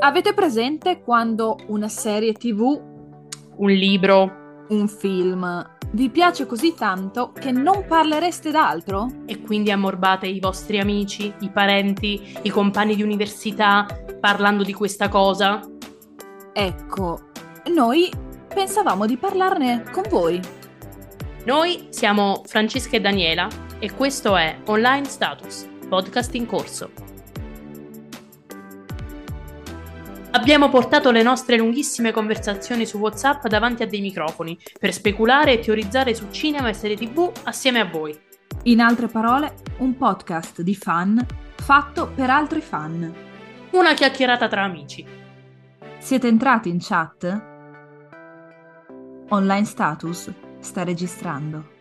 Avete presente quando una serie tv, un libro un film vi piace così tanto che non parlereste d'altro? e quindi ammorbate i vostri amici, i parenti, i compagni di università parlando di questa cosa? Ecco, noi pensavamo di parlarne con voi. Noi siamo Francesca e Daniela e questo è Online Status, podcast in corso. Abbiamo portato le nostre lunghissime conversazioni su WhatsApp davanti a dei microfoni per speculare e teorizzare su cinema e serie TV assieme a voi. In altre parole, un podcast di fan fatto per altri fan. Una chiacchierata tra amici. Siete entrati in chat? Online Status sta registrando.